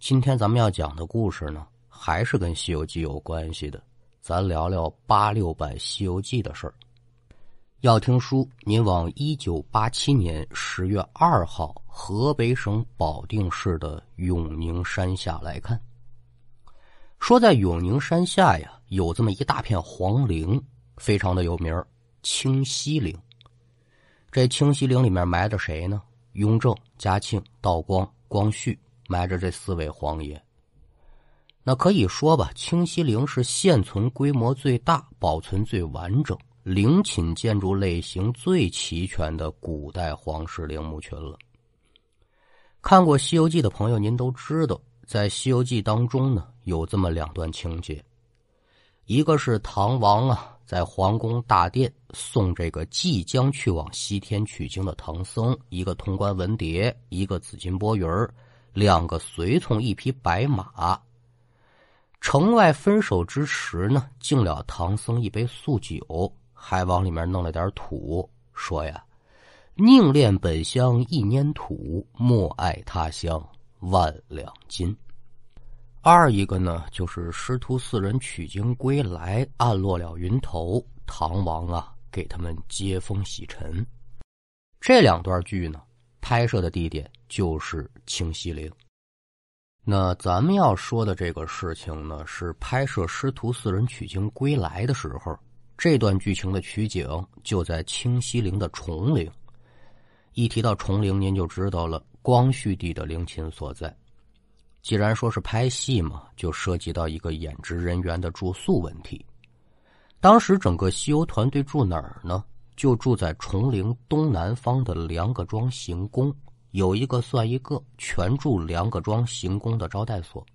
今天咱们要讲的故事呢，还是跟《西游记》有关系的。咱聊聊八六版《西游记》的事儿。要听书，您往一九八七年十月二号河北省保定市的永宁山下来看。说在永宁山下呀，有这么一大片皇陵，非常的有名清西陵。这清西陵里面埋着谁呢？雍正、嘉庆、道光、光绪。埋着这四位皇爷，那可以说吧，清西陵是现存规模最大、保存最完整、陵寝建筑类型最齐全的古代皇室陵墓群了。看过《西游记》的朋友，您都知道，在《西游记》当中呢，有这么两段情节，一个是唐王啊，在皇宫大殿送这个即将去往西天取经的唐僧一个通关文牒，一个紫金钵盂儿。两个随从一匹白马，城外分手之时呢，敬了唐僧一杯素酒，还往里面弄了点土，说呀：“宁恋本乡一粘土，莫爱他乡万两金。”二一个呢，就是师徒四人取经归来，暗落了云头，唐王啊给他们接风洗尘。这两段剧呢。拍摄的地点就是清西陵。那咱们要说的这个事情呢，是拍摄师徒四人取经归来的时候，这段剧情的取景就在清西陵的崇陵。一提到崇陵，您就知道了光绪帝的陵寝所在。既然说是拍戏嘛，就涉及到一个演职人员的住宿问题。当时整个西游团队住哪儿呢？就住在崇陵东南方的梁各庄行宫，有一个算一个，全住梁各庄行宫的招待所。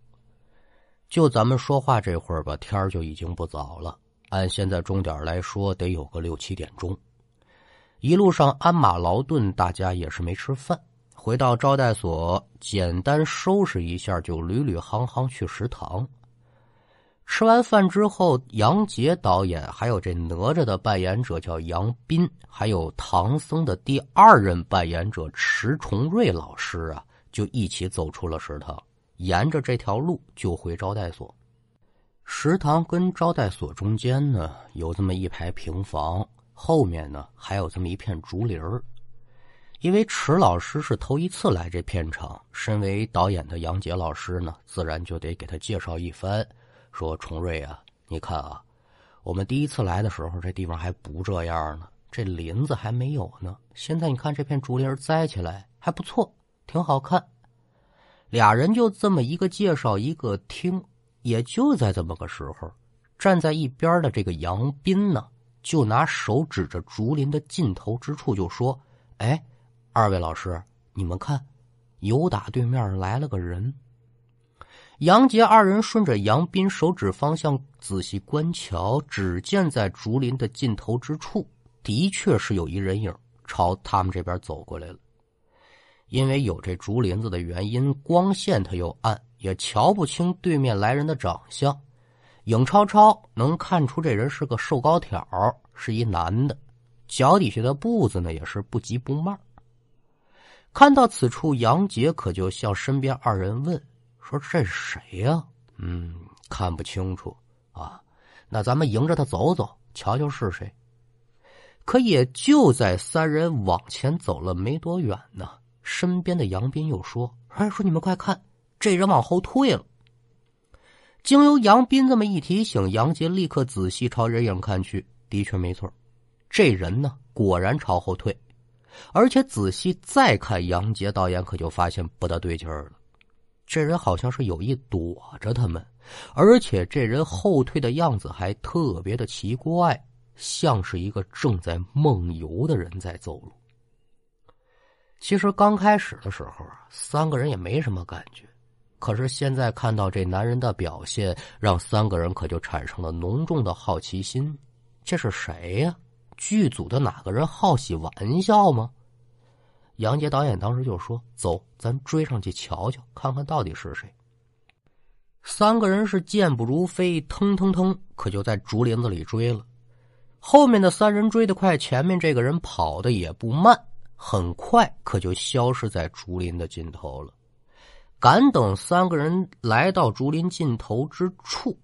就咱们说话这会儿吧，天儿就已经不早了，按现在钟点来说，得有个六七点钟。一路上鞍马劳顿，大家也是没吃饭，回到招待所，简单收拾一下，就屡屡行行去食堂。吃完饭之后，杨洁导演还有这哪吒的扮演者叫杨斌，还有唐僧的第二任扮演者迟重瑞老师啊，就一起走出了食堂，沿着这条路就回招待所。食堂跟招待所中间呢，有这么一排平房，后面呢还有这么一片竹林儿。因为迟老师是头一次来这片场，身为导演的杨洁老师呢，自然就得给他介绍一番。说崇瑞啊，你看啊，我们第一次来的时候，这地方还不这样呢，这林子还没有呢。现在你看这片竹林栽起来还不错，挺好看。俩人就这么一个介绍一个听，也就在这么个时候，站在一边的这个杨斌呢，就拿手指着竹林的尽头之处就说：“哎，二位老师，你们看，有打对面来了个人。”杨杰二人顺着杨斌手指方向仔细观瞧，只见在竹林的尽头之处，的确是有一人影朝他们这边走过来了。因为有这竹林子的原因，光线它又暗，也瞧不清对面来人的长相。影超超能看出这人是个瘦高挑，是一男的，脚底下的步子呢也是不急不慢。看到此处，杨杰可就向身边二人问。说这是谁呀？嗯，看不清楚啊。那咱们迎着他走走，瞧瞧是谁。可也就在三人往前走了没多远呢，身边的杨斌又说：“哎，说你们快看，这人往后退了。”经由杨斌这么一提醒，杨杰立刻仔细朝人影看去，的确没错，这人呢果然朝后退，而且仔细再看，杨杰导演可就发现不大对劲儿了。这人好像是有意躲着他们，而且这人后退的样子还特别的奇怪，像是一个正在梦游的人在走路。其实刚开始的时候啊，三个人也没什么感觉，可是现在看到这男人的表现，让三个人可就产生了浓重的好奇心。这是谁呀？剧组的哪个人好喜玩笑吗？杨洁导演当时就说：“走，咱追上去瞧瞧，看看到底是谁。”三个人是健步如飞，腾腾腾，可就在竹林子里追了。后面的三人追得快，前面这个人跑的也不慢，很快可就消失在竹林的尽头了。赶等三个人来到竹林尽头之处，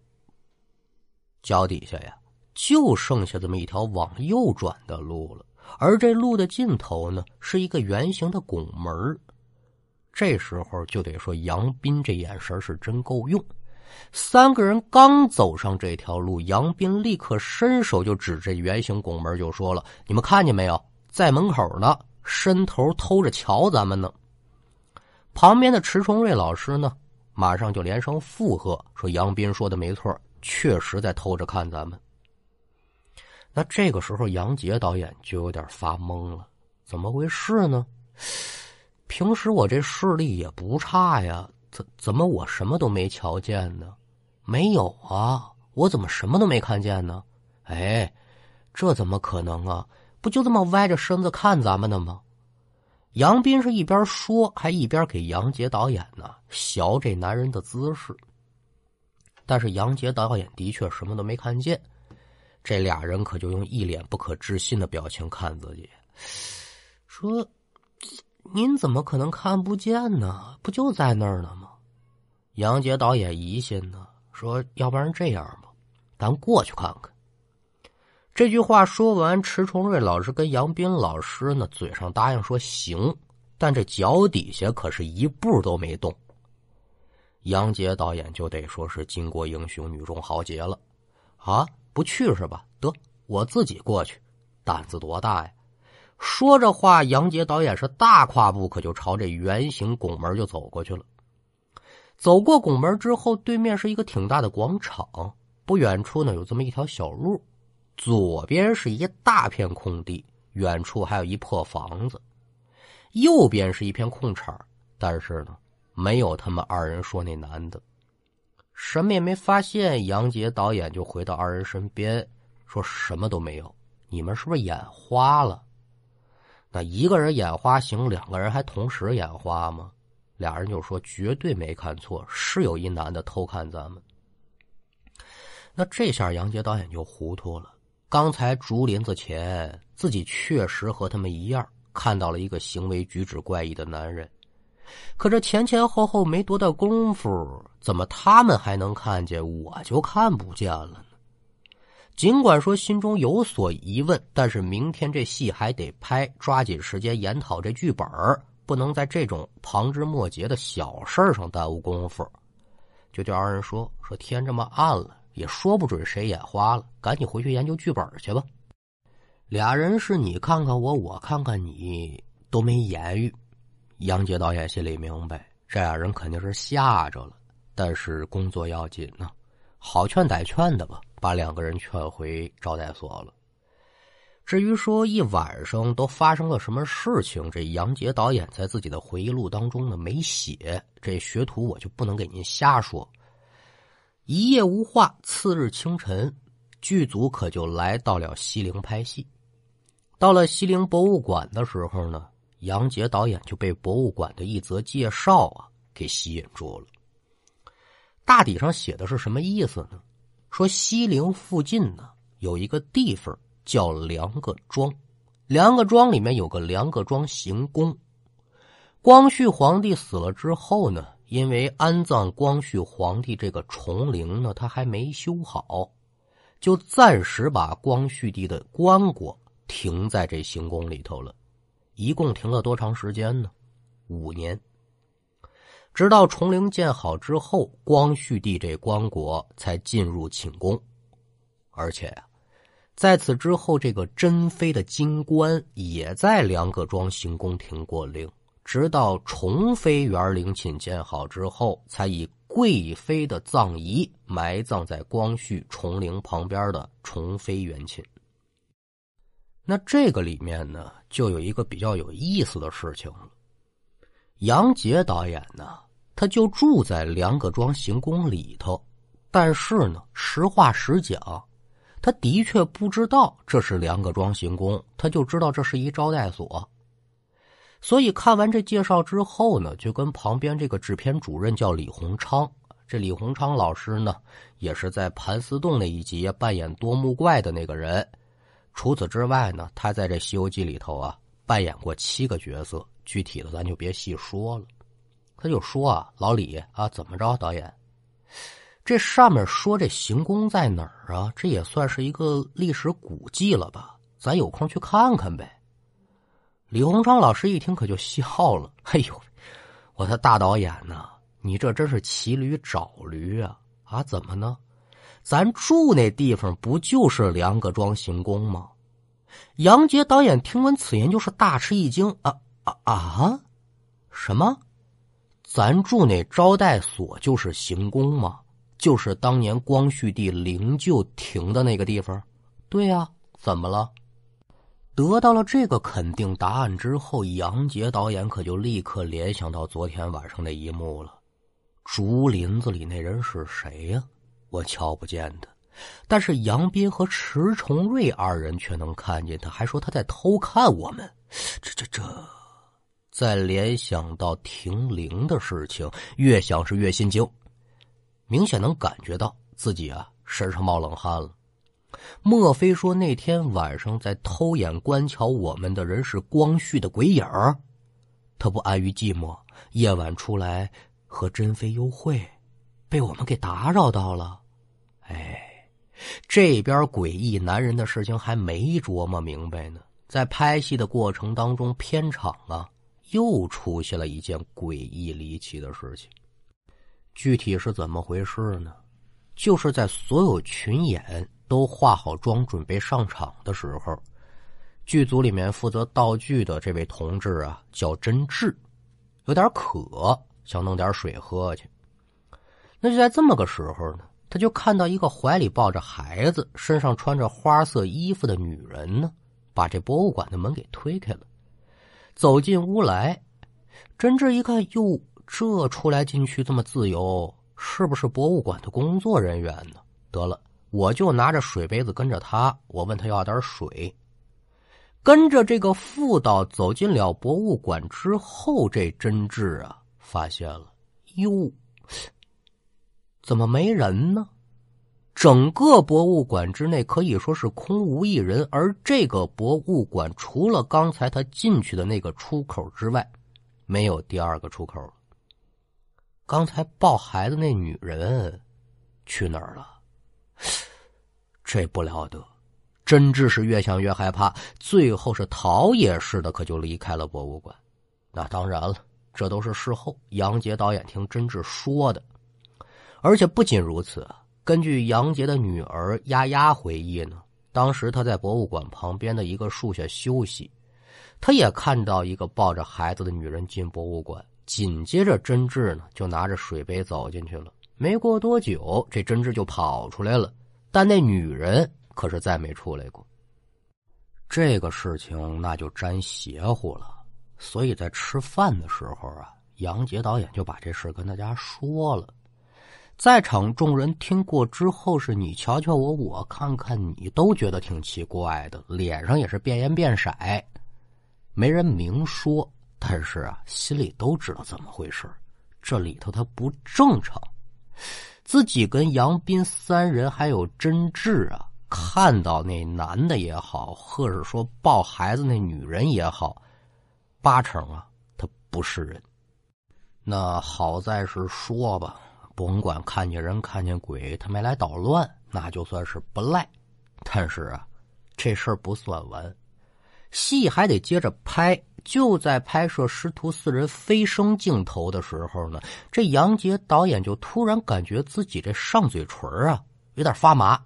脚底下呀，就剩下这么一条往右转的路了。而这路的尽头呢，是一个圆形的拱门。这时候就得说，杨斌这眼神是真够用。三个人刚走上这条路，杨斌立刻伸手就指着圆形拱门，就说了：“你们看见没有，在门口呢，伸头偷着瞧咱们呢。”旁边的迟崇瑞老师呢，马上就连声附和说：“杨斌说的没错，确实在偷着看咱们。”那这个时候，杨洁导演就有点发懵了，怎么回事呢？平时我这视力也不差呀，怎怎么我什么都没瞧见呢？没有啊，我怎么什么都没看见呢？哎，这怎么可能啊？不就这么歪着身子看咱们的吗？杨斌是一边说，还一边给杨洁导演呢学这男人的姿势。但是杨洁导演的确什么都没看见。这俩人可就用一脸不可置信的表情看自己，说：“您怎么可能看不见呢？不就在那儿呢吗？”杨洁导演疑心呢，说：“要不然这样吧，咱过去看看。”这句话说完，迟崇瑞老师跟杨斌老师呢，嘴上答应说行，但这脚底下可是一步都没动。杨洁导演就得说是巾帼英雄，女中豪杰了，啊！不去是吧？得，我自己过去。胆子多大呀！说着话，杨洁导演是大跨步，可就朝这圆形拱门就走过去了。走过拱门之后，对面是一个挺大的广场，不远处呢有这么一条小路，左边是一大片空地，远处还有一破房子，右边是一片空场，但是呢，没有他们二人说那男的。什么也没发现，杨洁导演就回到二人身边，说什么都没有。你们是不是眼花了？那一个人眼花行，两个人还同时眼花吗？俩人就说绝对没看错，是有一男的偷看咱们。那这下杨杰导演就糊涂了。刚才竹林子前，自己确实和他们一样看到了一个行为举止怪异的男人。可这前前后后没多大功夫，怎么他们还能看见，我就看不见了呢？尽管说心中有所疑问，但是明天这戏还得拍，抓紧时间研讨这剧本不能在这种旁枝末节的小事上耽误功夫。就对二人说：“说天这么暗了，也说不准谁眼花了，赶紧回去研究剧本去吧。”俩人是你看看我，我看看你，都没言语。杨洁导演心里明白，这俩人肯定是吓着了，但是工作要紧呢，好劝歹劝的吧，把两个人劝回招待所了。至于说一晚上都发生了什么事情，这杨杰导演在自己的回忆录当中呢没写，这学徒我就不能给您瞎说。一夜无话，次日清晨，剧组可就来到了西陵拍戏。到了西陵博物馆的时候呢。杨洁导演就被博物馆的一则介绍啊给吸引住了。大体上写的是什么意思呢？说西陵附近呢有一个地方叫梁各庄，梁各庄里面有个梁各庄行宫。光绪皇帝死了之后呢，因为安葬光绪皇帝这个重陵呢，他还没修好，就暂时把光绪帝的棺椁停在这行宫里头了。一共停了多长时间呢？五年。直到崇陵建好之后，光绪帝这棺椁才进入寝宫。而且呀，在此之后，这个珍妃的金棺也在梁各庄行宫停过灵。直到崇妃园陵寝建好之后，才以贵妃的葬仪埋葬在光绪崇陵旁边的崇妃园寝。那这个里面呢，就有一个比较有意思的事情了。杨洁导演呢，他就住在梁各庄行宫里头，但是呢，实话实讲，他的确不知道这是梁各庄行宫，他就知道这是一招待所。所以看完这介绍之后呢，就跟旁边这个制片主任叫李鸿昌，这李鸿昌老师呢，也是在盘丝洞那一集扮演多木怪的那个人。除此之外呢，他在这《西游记》里头啊扮演过七个角色，具体的咱就别细说了。他就说啊，老李啊，怎么着，导演？这上面说这行宫在哪儿啊？这也算是一个历史古迹了吧？咱有空去看看呗。李鸿章老师一听可就笑了：“哎呦，我的大导演呐，你这真是骑驴找驴啊！啊，怎么呢？咱住那地方不就是梁各庄行宫吗？”杨洁导演听闻此言，就是大吃一惊：“啊啊啊！什么？咱住那招待所就是行宫吗？就是当年光绪帝灵柩停的那个地方？对呀，怎么了？”得到了这个肯定答案之后，杨洁导演可就立刻联想到昨天晚上那一幕了。竹林子里那人是谁呀？我瞧不见他，但是杨斌和迟重瑞二人却能看见他，还说他在偷看我们。这这这，再联想到停灵的事情，越想是越心惊，明显能感觉到自己啊身上冒冷汗了。莫非说那天晚上在偷眼观瞧我们的人是光绪的鬼影儿？他不安于寂寞，夜晚出来和珍妃幽会，被我们给打扰到了。哎，这边诡异男人的事情还没琢磨明白呢，在拍戏的过程当中，片场啊又出现了一件诡异离奇的事情。具体是怎么回事呢？就是在所有群演。都化好妆准备上场的时候，剧组里面负责道具的这位同志啊，叫真志，有点渴，想弄点水喝去。那就在这么个时候呢，他就看到一个怀里抱着孩子、身上穿着花色衣服的女人呢，把这博物馆的门给推开了，走进屋来。真挚一看，哟，这出来进去这么自由，是不是博物馆的工作人员呢？得了。我就拿着水杯子跟着他，我问他要点水。跟着这个妇道走进了博物馆之后，这真挚啊，发现了哟，怎么没人呢？整个博物馆之内可以说是空无一人，而这个博物馆除了刚才他进去的那个出口之外，没有第二个出口。刚才抱孩子那女人去哪儿了？这不了得，真挚是越想越害怕，最后是逃也似的，可就离开了博物馆。那当然了，这都是事后杨洁导演听真挚说的。而且不仅如此，根据杨杰的女儿丫丫回忆呢，当时她在博物馆旁边的一个树下休息，她也看到一个抱着孩子的女人进博物馆，紧接着真挚呢就拿着水杯走进去了。没过多久，这真挚就跑出来了。但那女人可是再没出来过。这个事情那就沾邪乎了，所以在吃饭的时候啊，杨杰导演就把这事跟大家说了。在场众人听过之后，是你瞧瞧我，我看看你，都觉得挺奇怪的，脸上也是变颜变色。没人明说，但是啊，心里都知道怎么回事这里头他不正常。自己跟杨斌三人还有真挚啊，看到那男的也好，或者说抱孩子那女人也好，八成啊，他不是人。那好在是说吧，甭管看见人看见鬼，他没来捣乱，那就算是不赖。但是啊，这事儿不算完，戏还得接着拍。就在拍摄师徒四人飞升镜头的时候呢，这杨洁导演就突然感觉自己这上嘴唇啊有点发麻。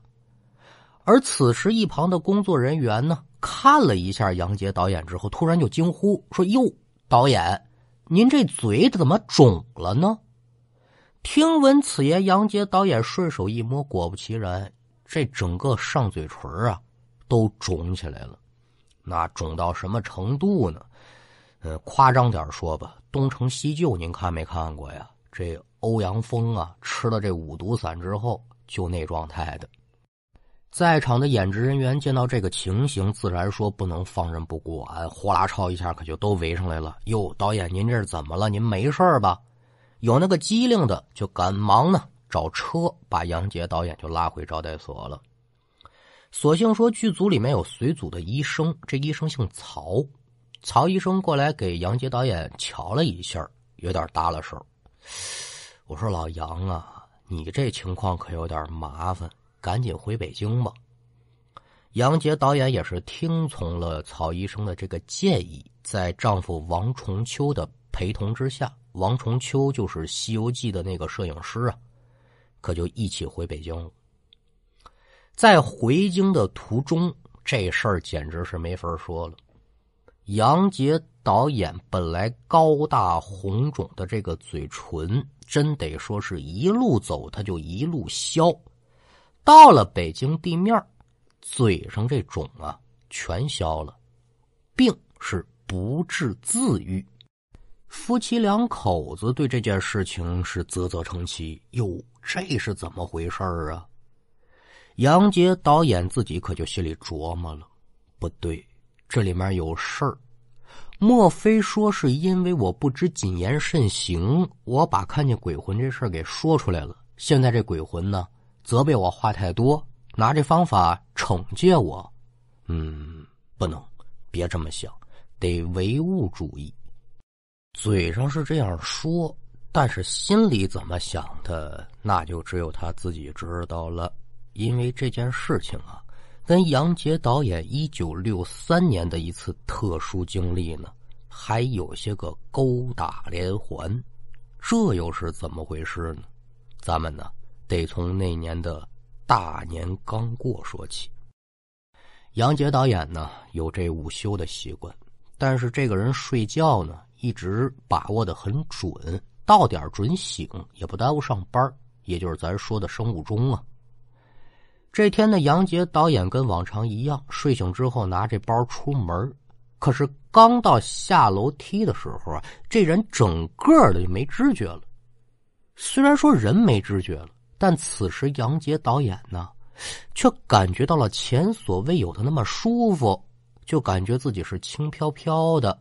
而此时一旁的工作人员呢，看了一下杨洁导演之后，突然就惊呼说：“哟，导演，您这嘴怎么肿了呢？”听闻此言，杨洁导演顺手一摸，果不其然，这整个上嘴唇啊都肿起来了。那肿到什么程度呢？呃，夸张点说吧，东成西就，您看没看过呀？这欧阳锋啊，吃了这五毒散之后，就那状态的。在场的演职人员见到这个情形，自然说不能放任不管，呼啦超一下可就都围上来了。哟，导演您这是怎么了？您没事吧？有那个机灵的就赶忙呢找车，把杨洁导演就拉回招待所了。所幸说剧组里面有随组的医生，这医生姓曹。曹医生过来给杨洁导演瞧了一下，有点搭了手。我说老杨啊，你这情况可有点麻烦，赶紧回北京吧。杨洁导演也是听从了曹医生的这个建议，在丈夫王重秋的陪同之下，王重秋就是《西游记》的那个摄影师啊，可就一起回北京了。在回京的途中，这事儿简直是没法说了。杨洁导演本来高大红肿的这个嘴唇，真得说是一路走他就一路消，到了北京地面。嘴上这肿啊，全消了，病是不治自愈。夫妻两口子对这件事情是啧啧称奇。哟，这是怎么回事啊？杨洁导演自己可就心里琢磨了，不对，这里面有事儿。莫非说是因为我不知谨言慎行，我把看见鬼魂这事儿给说出来了？现在这鬼魂呢，责备我话太多。拿这方法惩戒我，嗯，不能，别这么想，得唯物主义。嘴上是这样说，但是心里怎么想的，那就只有他自己知道了。因为这件事情啊，跟杨洁导演一九六三年的一次特殊经历呢，还有些个勾打连环。这又是怎么回事呢？咱们呢，得从那年的。大年刚过说起，杨洁导演呢有这午休的习惯，但是这个人睡觉呢一直把握的很准，到点准醒，也不耽误上班，也就是咱说的生物钟啊。这天呢，杨洁导演跟往常一样，睡醒之后拿这包出门，可是刚到下楼梯的时候啊，这人整个的就没知觉了。虽然说人没知觉了。但此时杨洁导演呢，却感觉到了前所未有的那么舒服，就感觉自己是轻飘飘的，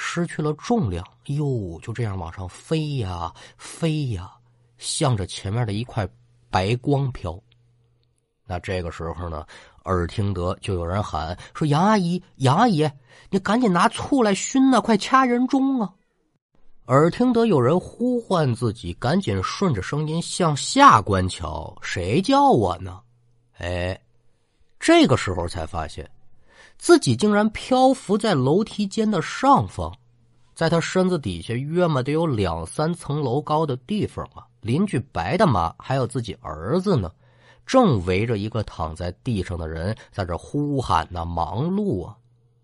失去了重量，哟，就这样往上飞呀飞呀，向着前面的一块白光飘。那这个时候呢，耳听得就有人喊说：“杨阿姨，杨阿姨，你赶紧拿醋来熏呐，快掐人中啊！”耳听得有人呼唤自己，赶紧顺着声音向下观瞧，谁叫我呢？哎，这个时候才发现，自己竟然漂浮在楼梯间的上方，在他身子底下约么得有两三层楼高的地方啊！邻居白大妈还有自己儿子呢，正围着一个躺在地上的人在这呼喊呐，忙碌啊！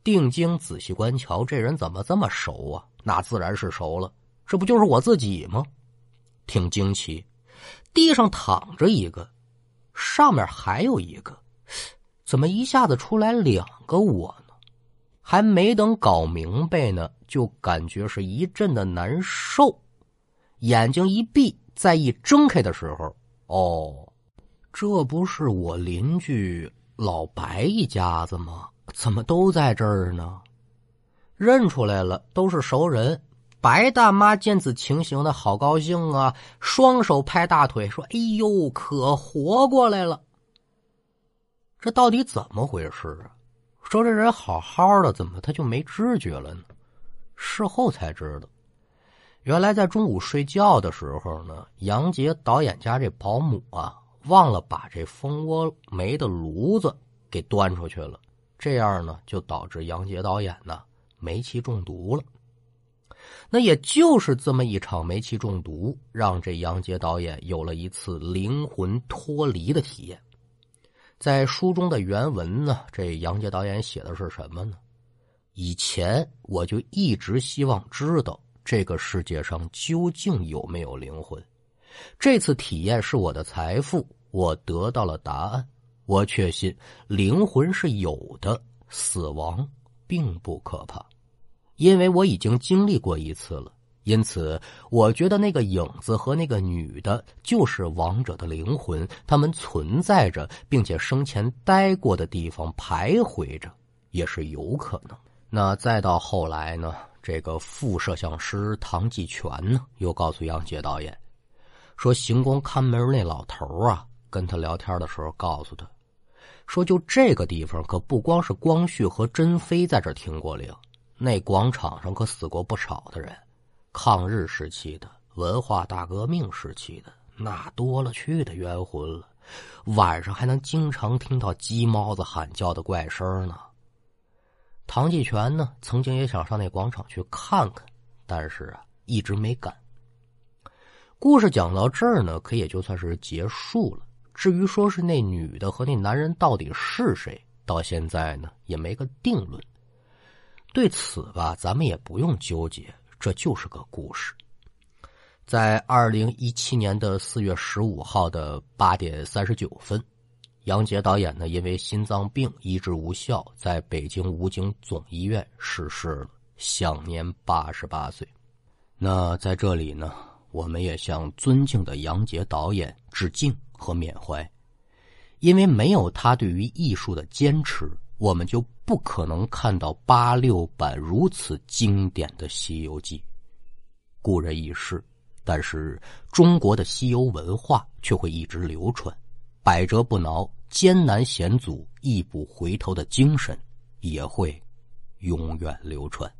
定睛仔细观瞧，这人怎么这么熟啊？那自然是熟了，这不就是我自己吗？挺惊奇，地上躺着一个，上面还有一个，怎么一下子出来两个我呢？还没等搞明白呢，就感觉是一阵的难受。眼睛一闭，再一睁开的时候，哦，这不是我邻居老白一家子吗？怎么都在这儿呢？认出来了，都是熟人。白大妈见此情形的好高兴啊，双手拍大腿说：“哎呦，可活过来了！这到底怎么回事啊？说这人好好的，怎么他就没知觉了呢？”事后才知道，原来在中午睡觉的时候呢，杨杰导演家这保姆啊，忘了把这蜂窝煤的炉子给端出去了，这样呢，就导致杨杰导演呢。煤气中毒了，那也就是这么一场煤气中毒，让这杨杰导演有了一次灵魂脱离的体验。在书中的原文呢，这杨洁导演写的是什么呢？以前我就一直希望知道这个世界上究竟有没有灵魂，这次体验是我的财富，我得到了答案。我确信灵魂是有的，死亡并不可怕。因为我已经经历过一次了，因此我觉得那个影子和那个女的就是亡者的灵魂，他们存在着，并且生前待过的地方徘徊着，也是有可能。那再到后来呢？这个副摄像师唐继全呢，又告诉杨洁导演，说行宫看门那老头啊，跟他聊天的时候告诉他，说就这个地方可不光是光绪和珍妃在这听过灵。那广场上可死过不少的人，抗日时期的、文化大革命时期的，那多了去的冤魂了。晚上还能经常听到鸡毛子喊叫的怪声呢。唐继全呢，曾经也想上那广场去看看，但是啊，一直没敢。故事讲到这儿呢，可也就算是结束了。至于说是那女的和那男人到底是谁，到现在呢也没个定论。对此吧，咱们也不用纠结，这就是个故事。在二零一七年的四月十五号的八点三十九分，杨洁导演呢因为心脏病医治无效，在北京武警总医院逝世了，享年八十八岁。那在这里呢，我们也向尊敬的杨洁导演致敬和缅怀，因为没有他对于艺术的坚持，我们就不可能看到八六版如此经典的《西游记》。故人已逝。但是中国的西游文化却会一直流传，百折不挠、艰难险阻、义不回头的精神也会永远流传。